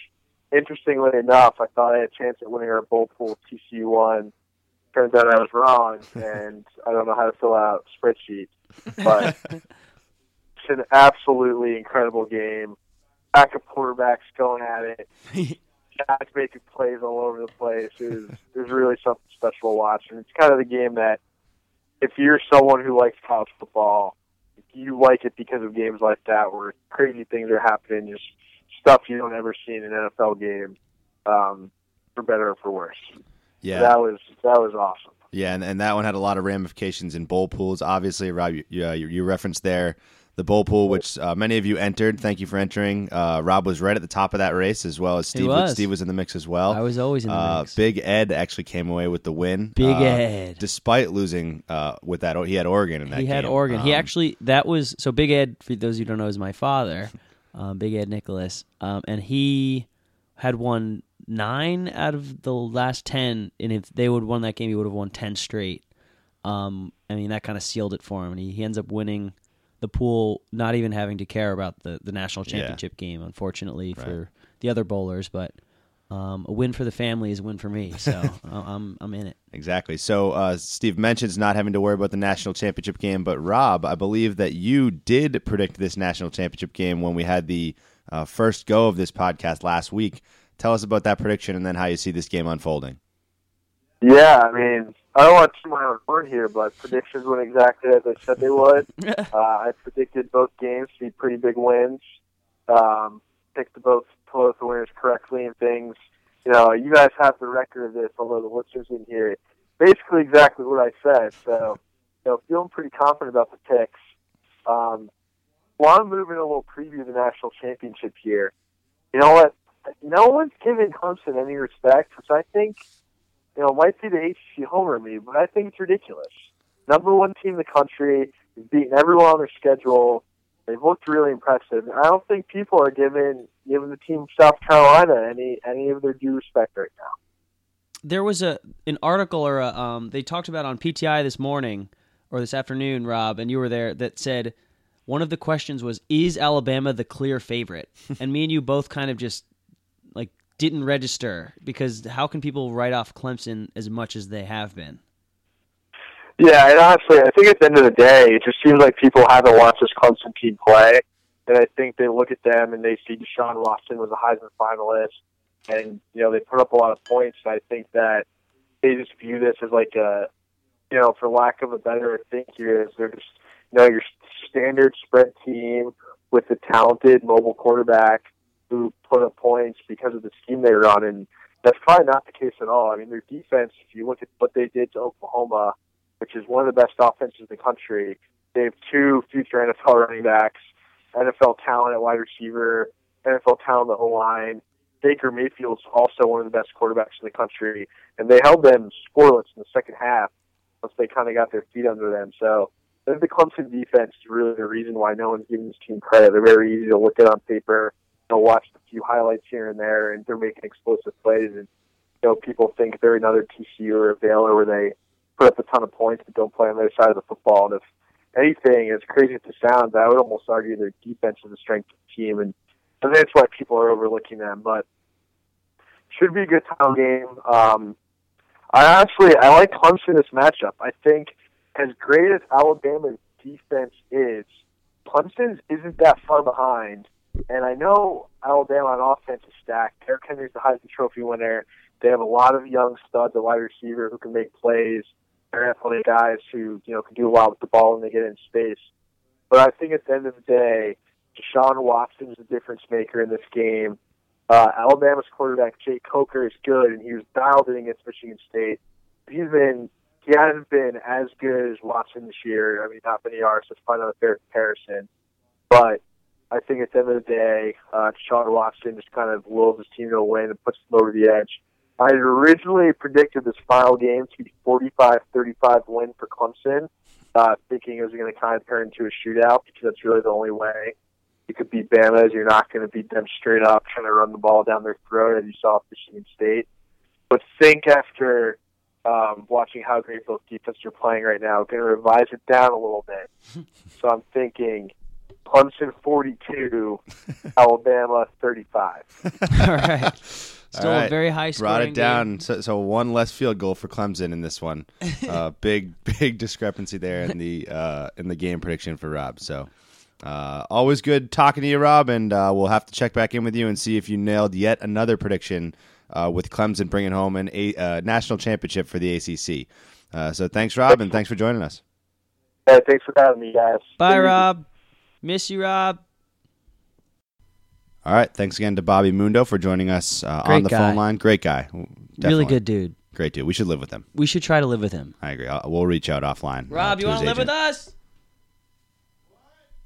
Interestingly enough, I thought I had a chance at winning our bowl pool. TCU won. Turns out I was wrong, and I don't know how to fill out spreadsheets. But it's an absolutely incredible game. Back of quarterbacks going at it. Guys making plays all over the place. It was, it was really something special to watch. And it's kind of the game that, if you're someone who likes college football, you like it because of games like that where crazy things are happening, just stuff you don't ever see in an NFL game, um, for better or for worse. Yeah. That was that was awesome. Yeah, and, and that one had a lot of ramifications in bowl pools. Obviously, Rob, you, you, you referenced there the bowl pool, which uh, many of you entered. Thank you for entering. Uh, Rob was right at the top of that race, as well as Steve. was. Steve was in the mix as well. I was always in the uh, mix. Big Ed actually came away with the win. Big uh, Ed. despite losing uh, with that. He had Oregon in that. he had game. Oregon. he Um, actually that was so Big Ed. For those who don't know, is my father, um, Big Ed Nicholas, um, and he had won nine out of the last ten. And if they would have won that game, he would have won ten straight. Um, I mean, that kind of sealed it for him, and he, he ends up winning the pool, not even having to care about the the national Yeah. championship game. Unfortunately for the other bowlers, but. Um, a win for the family is a win for me, so I- I'm I'm in it. Exactly. So uh, Steve mentions not having to worry about the national championship game, but Rob, I believe that you did predict this national championship game when we had the uh, first go of this podcast last week. Tell us about that prediction and then how you see this game unfolding. Yeah, I mean, I don't want to toot my own horn here, but predictions went exactly as I said they would. uh, I predicted both games to be pretty big wins. Um, picked the both both the winners correctly and things. You know, you guys have the record of this, although the listeners didn't hear it. Basically, exactly what I said. So, you know, feeling pretty confident about the picks. Um, want to move in a little preview of the national championship here. You know what? No one's giving Clemson any respect, which I think you know, might be the ACC homer me, but I think it's ridiculous. Number one team in the country, beaten everyone on their schedule. They've looked really impressive. I don't think people are giving giving the team South Carolina any any of their due respect right now. there was a an article or a, um, they talked about on PTI this morning or this afternoon, Rob, and you were there that said one of the questions was is Alabama the clear favorite? and me and you both kind of just like didn't register because how can people write off Clemson as much as they have been? Yeah, and honestly, I think at the end of the day, it just seems like people haven't watched this Clemson team play, and I think they look at them and they see Deshaun Watson was a Heisman finalist, and you know they put up a lot of points. And I think that they just view this as like a, you know, for lack of a better thing here, is they're just you know your standard spread team with a talented mobile quarterback who put up points because of the scheme they run, and that's probably not the case at all. I mean, their defense, if you look at what they did to Oklahoma which is one of the best offenses in the country. They have two future NFL running backs, NFL talent at wide receiver, NFL talent at the line. Baker Mayfield's also one of the best quarterbacks in the country, and they held them scoreless in the second half once they kind of got their feet under them. So I think the Clemson defense is really the reason why no one's giving this team credit. They're very easy to look at on paper. They'll watch a few highlights here and there, and they're making explosive plays. And you know, people think they're another TCU or a Baylor where they put up a ton of points but don't play on their side of the football. And if anything, as crazy as it sounds, I would almost argue their defense is the strength of the team, and I that's why people are overlooking them. But should be a good time game. Um, I honestly I like Clemson this matchup. I think as great as Alabama's defense is, Clemson's isn't that far behind. And I know Alabama on offense is stacked. Derrick Henry's the Heisman Trophy winner. They have a lot of young studs at wide receiver who can make plays. They're athletic guys who you know can do a lot with the ball when they get in space. But I think at the end of the day, Deshaun Watson is a difference maker in this game. Uh, Alabama's quarterback Jake Coker is good, and he was dialed in against Michigan State. He's been he hasn't been as good as Watson this year. I mean, not many are, so it's probably not a fair comparison. But I think at the end of the day, uh, Deshaun Watson just kind of wills his team to win and puts them over the edge. I had originally predicted this final game to be 45-35 win for Clemson, uh, thinking it was going to kind of turn into a shootout because that's really the only way you could beat Bama is you're not going to beat them straight up trying to run the ball down their throat as you saw at Michigan State. But think after um, watching how great both defenses are playing right now, going to revise it down a little bit. so I'm thinking Clemson 42, Alabama 35. All right. Still All a very high scoring Brought it down. So, so one less field goal for Clemson in this one. Uh, big big discrepancy there in the uh, in the game prediction for Rob. So uh, always good talking to you, Rob, and uh, we'll have to check back in with you and see if you nailed yet another prediction uh, with Clemson bringing home an a uh, national championship for the ACC. Uh, so thanks, Rob, and thanks for joining us. Hey, thanks for having me, guys. Bye, Take it easy. Rob. Miss you, Rob. All right, thanks again to Bobby Mundo for joining us uh, on the guy. phone line. Great guy, Really good dude. great dude. We should live with him. We should try to live with him. I agree. I'll, we'll reach out offline. uh, Rob, you want to live with agent. us?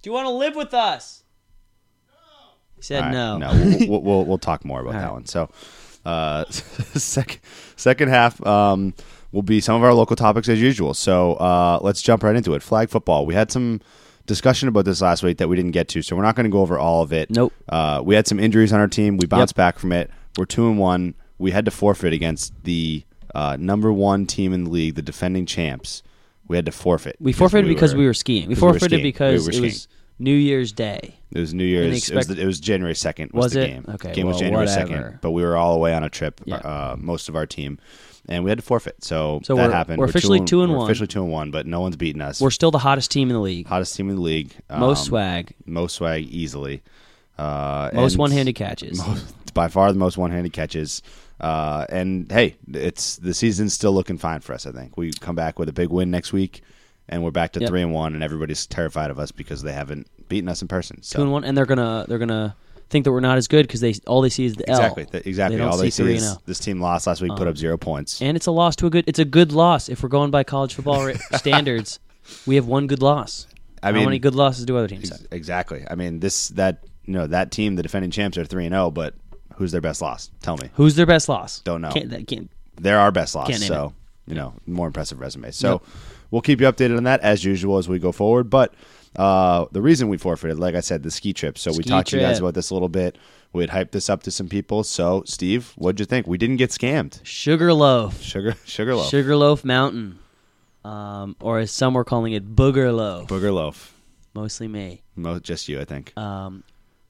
Do you want to live with us? No. He said All right, no. No, we'll, we'll, we'll, we'll talk more about All that right. one. So, uh, second second half um, will be some of our local topics as usual. So uh, let's jump right into it. Flag football. We had some discussion about this last week that we didn't get to, so we're not going to go over all of it. Nope. Uh, we had some injuries on our team. We bounced back from it. We're two and one. We had to forfeit against the uh, number one team in the league, the defending champs. We had to forfeit. We forfeited because were- we were skiing. We because we forfeited skiing. because We it was New Year's Day. It was New Year's. they it, was the, it was January second. Was, Was the it? game? Okay, game was January second, but we were all away on a trip. Yeah. Uh, most of our team, and we had to forfeit. So, So that we're- happened. we're officially two and we're one. Officially two and one, but no one's beaten us. We're still the hottest team in the league. hottest team in the league. Most Um, swag, most swag easily. Uh, most one-handed catches. It's by far the most one-handed catches. Uh, and hey, it's the season's still looking fine for us. I think we come back with a big win next week, and we're back to Yep. three and one, and everybody's terrified of us because they haven't beaten us in person. So Two and one, and they're gonna they're gonna think that we're not as good because they all they see is the L. Exactly. th- exactly. They they see see three is oh. this team lost last week, put up uh-huh. zero points. And it's a loss to a good. It's a good loss if we're going by college football standards. We have one good loss. I How mean, many good losses do other teams ex- have? exactly. I mean, this that you know that team, the defending champs, are three and zero, but who's their best loss? Tell me. Who's their best loss? Don't know. Can't, that can't, They're our best loss. So you know, more impressive resume. So we'll keep you updated on that as usual as we go forward. But uh, the reason we forfeited, like I said, the ski trip. So we Ski talked to you guys about this a little bit. We had hyped this up to some people. So Steve, what'd you think? We didn't get scammed. Sugarloaf, Sugar, sugar loaf, Sugarloaf Mountain, um, or as some were calling it, Booger Loaf. booger loaf. Mostly me. Mo- just you, I think. Um,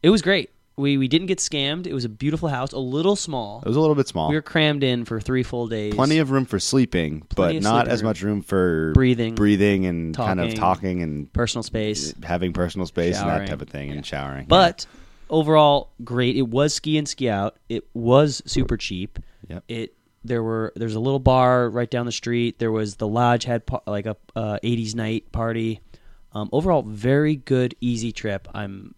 it was great. We we didn't get scammed. It was a beautiful house, a little small. It was a little bit small. We were crammed in for three full days. plenty of room for sleeping, but Plenty of not sleeping as room. much room for Breathing, breathing, and kind of talking, and personal space. having personal space and that type of thing, and showering. But overall, great. It was ski and ski out. It was super cheap. Yep. It there were there's a little bar right down the street. There was the lodge had pa- like a uh, 80s night party. Um, overall, very good, easy trip. I'm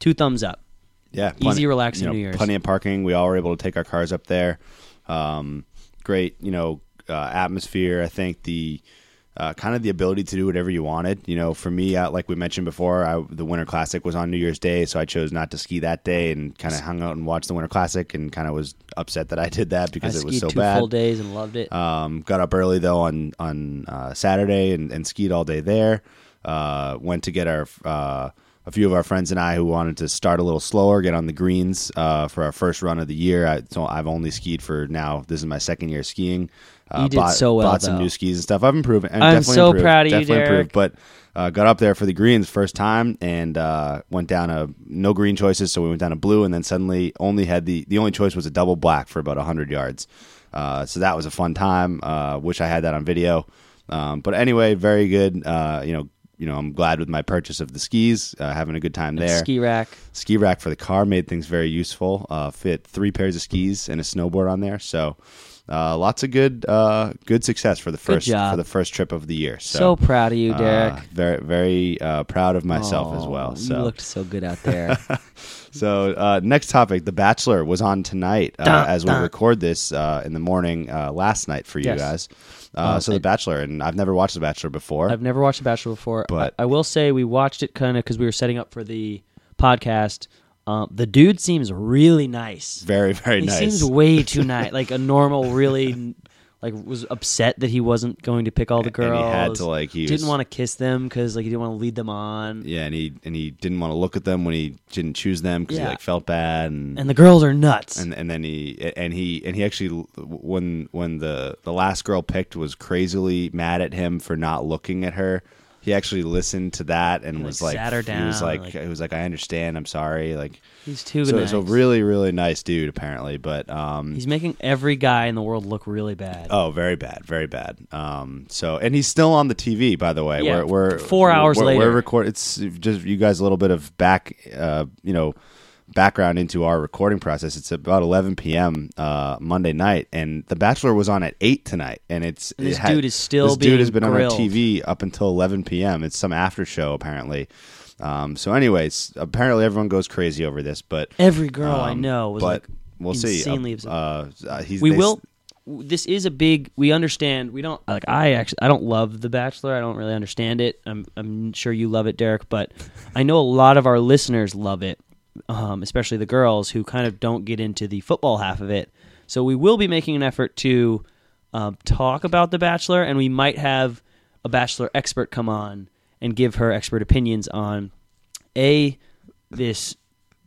two thumbs up. Yeah, easy, relaxing you know, New Year's. Plenty of parking. We all were able to take our cars up there. Um, great, you know, uh, atmosphere. I think the uh, kind of the ability to do whatever you wanted. You know, for me, uh, like we mentioned before, I, the Winter Classic was on New Year's Day, so I chose not to ski that day and kind of hung out and watched the Winter Classic, and kind of was upset that I did that because I it was so two bad. full days and loved it. Um, got up early though on on uh, Saturday and, and skied all day there. Uh, went to get our uh, a few of our friends and I who wanted to start a little slower, get on the greens uh, for our first run of the year. I, so I've only skied for now. This is my second year skiing. Uh, You did bought, so well, Bought some though. new skis and stuff. I've improved. I'm definitely so improved, proud of you, Derek. Improved, but uh, got up there for the greens first time and uh, went down a no green choices, so we went down a blue, and then suddenly only had the the only choice was a double black for about hundred yards. Uh, so that was a fun time. Uh, wish I had that on video. Um, but anyway, very good. Uh, you know, you know, I'm glad with my purchase of the skis. Uh, having a good time there. Ski rack. Ski rack for the car made things very useful. Uh, fit three pairs of skis and a snowboard on there. So. Uh, lots of good, uh, good success for the first for the first trip of the year. So, So, proud of you, uh, Derek. very, very uh, proud of myself as Aw, well. you So, looked so good out there. so uh, next topic, The Bachelor was on tonight uh, Dun, as we dun. record this uh, in the morning uh, last night for you Yes. guys. Uh, Um, so The Bachelor, and I've never watched The Bachelor before. I've never watched The Bachelor before, But- I, I will say we watched it kind of because we were setting up for the podcast. Um, the dude seems really nice. very, very he nice. He seems way too nice, like a normal, really, like was upset that he wasn't going to pick all the And girls. he had to, like, he didn't was- want to kiss them because like he didn't want to lead them on. yeah, and he and he didn't want to look at them when he didn't choose them because he like felt bad and And the girls are nuts. and and then he and he and he actually when when the the last girl picked was crazily mad at him for not looking at her he actually listened to that and He, was like, like, sat her he was like, like- he was like, I understand, I'm sorry, like. He's too So, nice. so really, really nice dude, apparently. But um, He's making every guy in the world look really bad. oh, very bad, very bad. Um, so and he's still on the TV, by the way. Yeah, we're, we're 4 hours we're, later. We're record. It's just you guys a little bit of back, uh, you know, background into our recording process. It's about 11 p.m. Uh, Monday night, and The Bachelor was on at eight tonight, and it's And this it had- dude is still this dude has been grilled. on our TV up until 11 p.m. It's some after show apparently. Um, so, anyways, apparently everyone goes crazy over this, but Every girl I um, know was but like we'll see. insanely Uh, upset. uh, uh, he's, we they- will this is a big we understand we don't like i actually i don't love the bachelor i don't really understand it i'm i'm sure you love it derek but i know a lot of our listeners love it um, especially the girls who kind of don't get into the football half of it so we will be making an effort to um, talk about the bachelor and we might have a bachelor expert come on and give her expert opinions on a this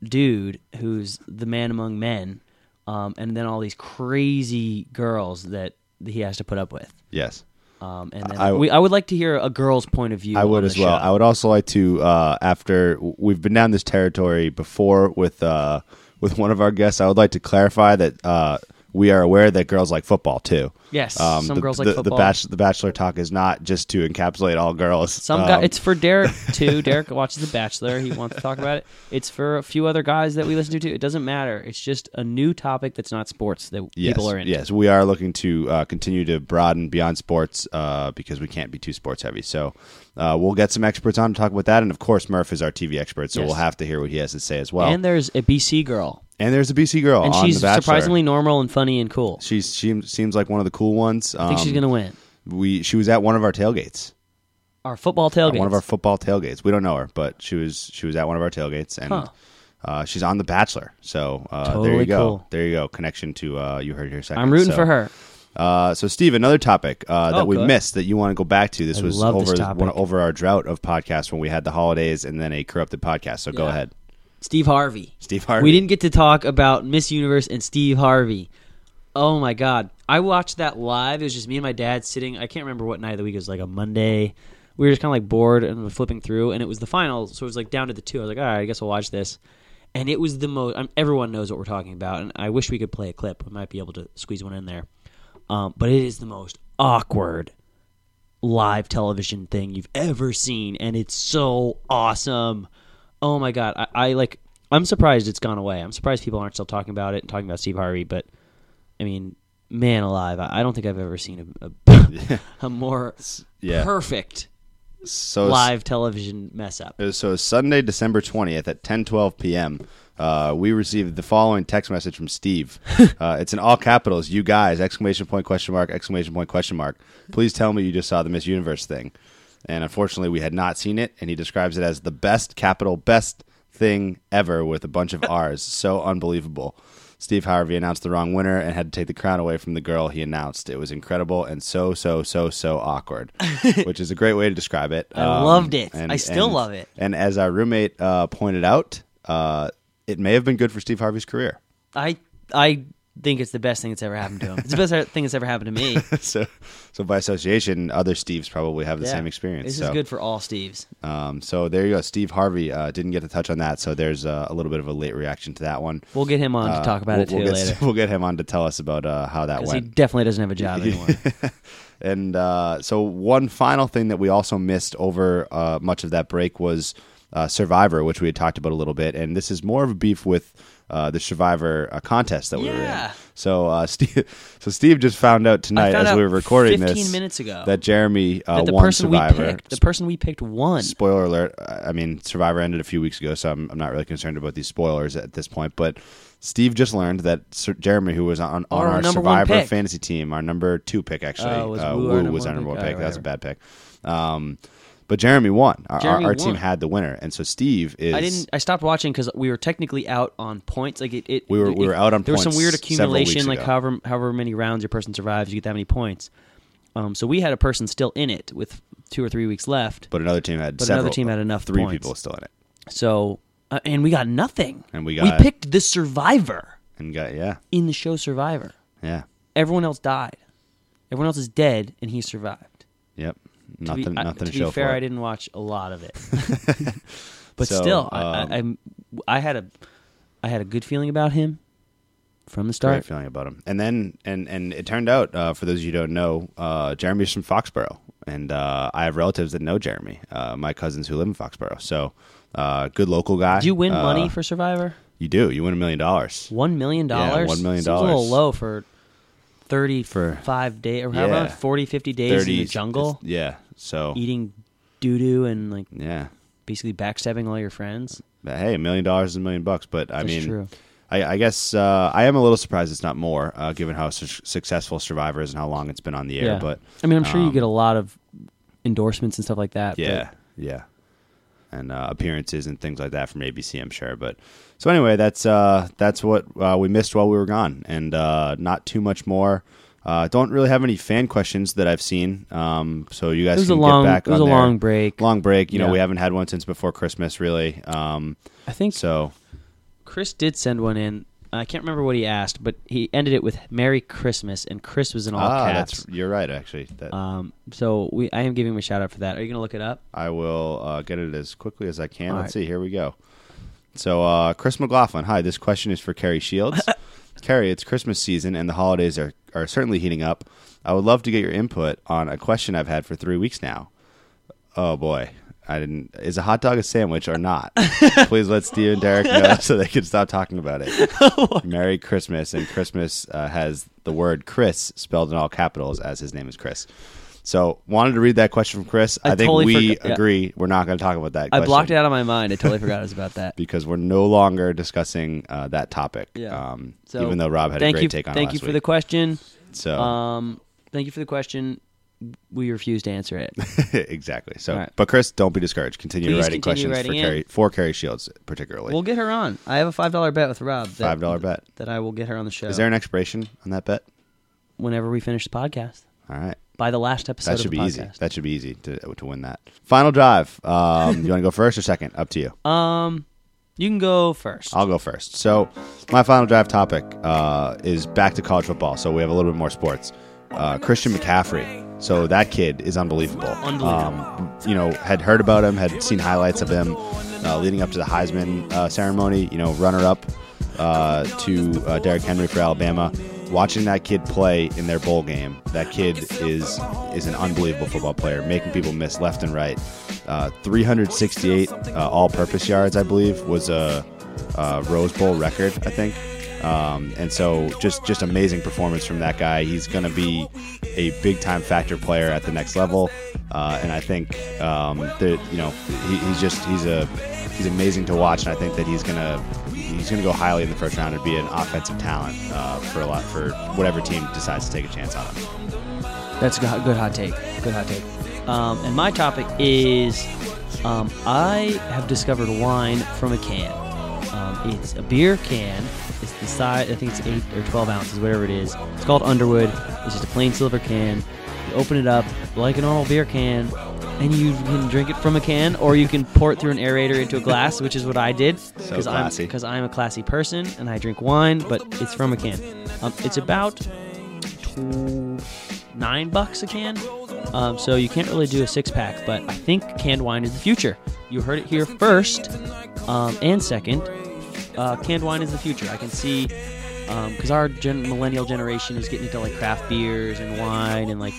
dude who's the man among men, um, and then all these crazy girls that he has to put up with. Yes. Um, and then I- we, I would like to hear a girl's point of view. I would as well. show. I would also like to uh, after we've been down this territory before with uh, with one of our guests. I would like to clarify that uh, we are aware that girls like football too. Yes, Um, some the, girls like the, football. The, bachelor, the Bachelor talk is not just to encapsulate all girls. Some Um, guy, it's for Derek too. Derek watches The Bachelor. He wants to talk about it. It's for a few other guys that we listen to too. It doesn't matter. It's just a new topic that's not sports that yes, people are in. Yes, we are looking to uh, continue to broaden beyond sports uh, because we can't be too sports heavy. So uh, we'll get some experts on to talk about that, and of course Murph is our TV expert, so Yes. we'll have to hear what he has to say as well. And there's a BC girl, And there's a BC girl, and she's surprisingly normal and funny and cool. She's she seems like one of the cool ones. I think she's Um, gonna win. We she was at one of our tailgates, Our football tailgate. one of our football tailgates. We don't know her, but she was she was at one of our tailgates, and Huh. uh, she's on The Bachelor. So uh, there you go. cool. There you go. Connection to uh, you heard it here second. I'm rooting So, for her. Uh, so Steve, another topic uh, that Oh, we good. missed that you want to go back to. This I was this over topic. one, over our drought of podcasts when we had the holidays and then a corrupted podcast. So go ahead, Steve Harvey. Steve Harvey. We didn't get to talk about Miss Universe and Steve Harvey. Oh my god. I watched that live. It was just me and my dad sitting I can't remember what night of the week it was like a Monday. We were just kind of like bored and flipping through and it was the final so it was like down to the two. I was like, "All right, I guess we'll watch this." And it was the most um, everyone knows what we're talking about and I wish we could play a clip. We might be able to squeeze one in there. Um, but it is the most awkward live television thing you've ever seen and it's so awesome oh my god I, I like i'm surprised it's gone away i'm surprised people aren't still talking about it and talking about steve harvey but i mean man alive i, I don't think i've ever seen a, a, a more Yeah. perfect so live television mess up So Sunday, December twentieth at ten twelve p.m. Uh, we received the following text message from Steve. uh, it's in all capitals. You guys! Exclamation point! Question mark! Exclamation point! Question mark! Please tell me you just saw the Miss Universe thing. And unfortunately, we had not seen it. And he describes it as the best capital best thing ever with a bunch of R's. So unbelievable. Steve Harvey announced the wrong winner and had to take the crown away from the girl he announced. It was incredible and so so so so awkward, which is a great way to describe it. Um, I loved it. I still love it. And as our roommate uh, pointed out, uh, it may have been good for Steve Harvey's career. i i think it's the best thing that's ever happened to him it's the best thing that's ever happened to me so, so by association, other Steves probably have the Yeah. same experience. this so, is good for all steves Um, so there you go. Steve Harvey uh, didn't get to touch on that, so there's uh, a little bit of a late reaction to that one. we'll get him on Uh, to talk about we'll, it too we'll get, later We'll get him on to tell us about uh, how that because he definitely doesn't have a job anymore And uh, so, one final thing that we also missed over uh, much of that break was uh, Survivor, which we had talked about a little bit. And this is more of a beef with uh, the Survivor uh, contest that we were in. So, uh, Steve, so Steve just found out tonight found as out we were recording 15 this minutes ago that Jeremy uh, that the won person Survivor. we picked, the person we picked won. Spoiler alert! I mean, Survivor ended a few weeks ago, so I'm, I'm not really concerned about these spoilers at this point. But Steve just learned that Sir Jeremy, who was on, on Our our, Survivor fantasy team, our number two pick actually, Oh, was uh, Woo our number was our number pick? one pick. Oh, That was a bad pick. Um, but Jeremy won. Our, Jeremy our, our team had the winner, and so Steve is. I didn't. I stopped watching because we were technically out on points. Like it, it We were- we were out on There was some weird accumulation, like ago. however however many rounds your person survives, you get that many points. Um, so we had a person still in it with two or three weeks left. But another team had But several. another team had enough Three points. people still in it, So uh, and we got nothing. And we got we picked the survivor and got yeah, in the show Survivor. yeah, Everyone else died. Everyone else is dead, and he survived. Yep. To Nothing, be, I- nothing to, to show be fair, for I didn't watch a lot of it, but So, still, um, I, I, I'm had a I had a good feeling about him from the start. Great feeling about him. And then, and and it turned out, uh, for those of you who don't know, uh, Jeremy's from Foxborough, and uh, I have relatives that know Jeremy, uh, my cousins who live in Foxborough. So, uh, good local guy. Did you win Uh, money for Survivor? You do. You win a million dollars. One million dollars. $1 million. A little low for thirty-five For- five days or Yeah. 40, 50 days in the jungle, Yeah. So eating doo doo and like yeah. basically backstabbing all your friends. But hey, a million dollars is a million bucks. But I That's mean, true. I, I guess uh, I am a little surprised it's not more, uh, given how su- successful Survivor is and how long it's been on the air. yeah, But I mean, I'm sure you um, get a lot of endorsements and stuff like that. but- Yeah, yeah, and uh, appearances and things like that from ABC, I'm sure. But so anyway, that's uh, that's what uh, we missed while we were gone, and uh, not too much more. Uh, don't really have any fan questions that I've seen. Um, so you guys It was a can long, get back it was on a there. long break. long break. You know, we haven't had one since before Christmas, really. Um, I think so Chris did send one in. I can't remember what he asked, but he ended it with "Merry Christmas," and Chris was in all ah, caps. that's you're right. Actually, that, Um, so we, I am giving him a shout out for that. Are you gonna look it up? I will uh, get it as quickly as I can. All Let's right. see. Here we go. So, uh, Chris McLaughlin. Hi, this question is for Carrie Shields. Carrie, it's Christmas season and the holidays are, are certainly heating up. I would love to get your input on a question I've had for three weeks now. Oh boy, I didn't. Is a hot dog a sandwich or not? Please let Steve and Derek know so they can stop talking about it. Merry Christmas, and Christmas uh, has the word Chris spelled in all capitals as his name is Chris. So, wanted to read that question from Chris. I, I think totally we forgot- yeah. agree we're not going to talk about that. I blocked it out of my mind. I totally forgot it was about that. because we're no longer discussing uh, that topic. Yeah. Um, So even though Rob had a great you, take on thank it Thank you for the question. so Um, thank you for the question. We refuse to answer it. exactly. So, right. but Chris, don't be discouraged. Continue Please writing continue questions for writing in. Carrie for Carrie Shields, particularly. we'll get her on. I have a five dollar bet with Rob. That, Five dollar bet. that I will get her on the show. Is there an expiration on that bet? whenever we finish the podcast All right. By the last episode That should be easy. That should be easy to to win that. Final drive. Um, you want to go first or second? Up to you. Um, you can go first. I'll go first. So, my final drive topic uh, is back to college football. So we have a little bit more sports. Uh, Christian McCaffrey. So that kid is unbelievable. Unbelievable. Um, you know, had heard about him, had seen highlights of him uh, leading up to the Heisman uh, ceremony. You know, runner up uh, to uh, Derrick Henry for Alabama. Watching that kid play in their bowl game, that kid is is an unbelievable football player, making people miss left and right. Uh, 368 uh, all-purpose yards, I believe, was a, a Rose Bowl record, I think. Um, and so, just just amazing performance from that guy. He's going to be a big time factor player at the next level, uh, and I think um, that you know he, he's just he's a he's amazing to watch, and I think that he's gonna he's gonna go highly in the first round and be an offensive talent uh, for a lot for whatever team decides to take a chance on him. That's a good good hot take. Good hot take. Um, and my topic is um, I have discovered wine from a can. Um, it's a beer can. It's the size, I think it's 8 or 12 ounces, whatever it is. It's called Underwood. It's just a plain silver can. You open it up like a normal beer can, and you can drink it from a can, or you can pour it through an aerator into a glass, which is what I did. So I'm, classy. Because I'm a classy person, and I drink wine, but it's from a can. Um, it's about tw- nine bucks a can. Um, so you can't really do a six pack, but I think canned wine is the future. You heard it here first, um, and second. Uh, canned wine is the future. I can see because our gen- millennial generation is getting into like craft beers and wine and like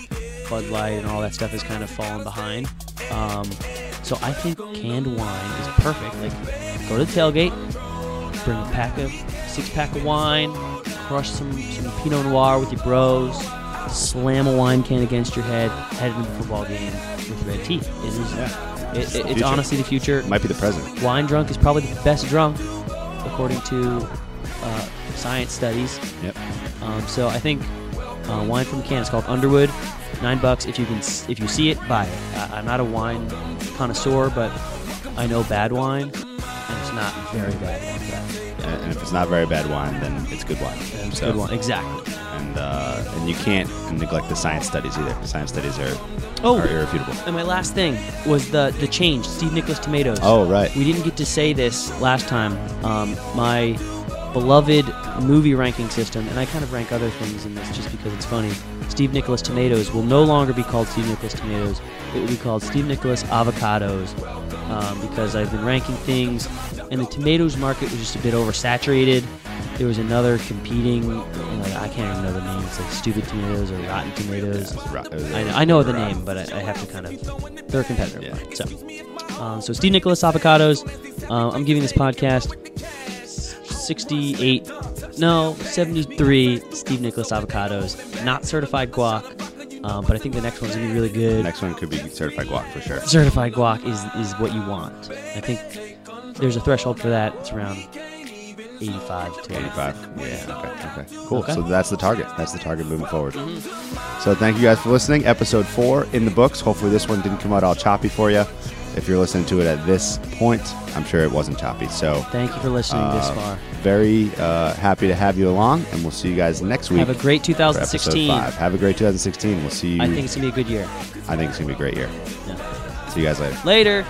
Bud Light and all that stuff is kind of falling behind. Um, so I think canned wine is perfect. Like go to the tailgate, bring a pack of six pack of wine, crush some some Pinot Noir with your bros, slam a wine can against your head, head into the football game with red teeth. It is, it, it- it's future. honestly the future. Might be the present. Wine drunk is probably the best drunk, according to uh, science studies. Yep. Um, so I think uh, wine from a can. It's called Underwood. Nine bucks. If you can, if you see it, buy it. Uh, I'm not a wine connoisseur, but I know bad wine, and it's not very bad wine. And, and if it's not very bad wine, then it's good wine. it's So- good wine. Exactly. And uh, and you can't neglect the science studies either. The Science studies are Oh. are irrefutable. And my last thing was the the change. Steve Nicholas tomatoes. Oh right. We didn't get to say this last time. Um, my beloved movie ranking system, and I kind of rank other things in this just because it's funny. Steve Nicholas tomatoes will no longer be called Steve Nicholas tomatoes. It will be called Steve Nicholas avocados um, because I've been ranking things, and the tomatoes market was just a bit oversaturated. There was another competing, like, I can't even know the name. It's like Stupid Tomatoes or Rotten Tomatoes. Ro- uh, I know, I know the name, but I, I have to kind of. They're a competitor. Yeah. So, um, so Steve Nicholas avocados. Uh, I'm giving this podcast 68, no, 73 Steve Nicholas avocados. Not certified guac, um, but I think the next one's gonna be really good. next one could be certified guac for sure. Certified guac is is what you want. I think there's a threshold for that. It's around 85 to 85. Yeah. Okay. Okay. Cool. Okay. So that's the target. That's the target moving forward. So thank you guys for listening. Episode four in the books. Hopefully this one didn't come out all choppy for you. If you're listening to it at this point, I'm sure it wasn't choppy. So Thank you for listening this uh, far. Very uh, happy to have you along, and we'll see you guys next week. Have a great 2016. five. Have a great 2016. We'll see you. I think it's gonna be a good year. I think it's gonna be a great year. Yeah. See you guys later. Later.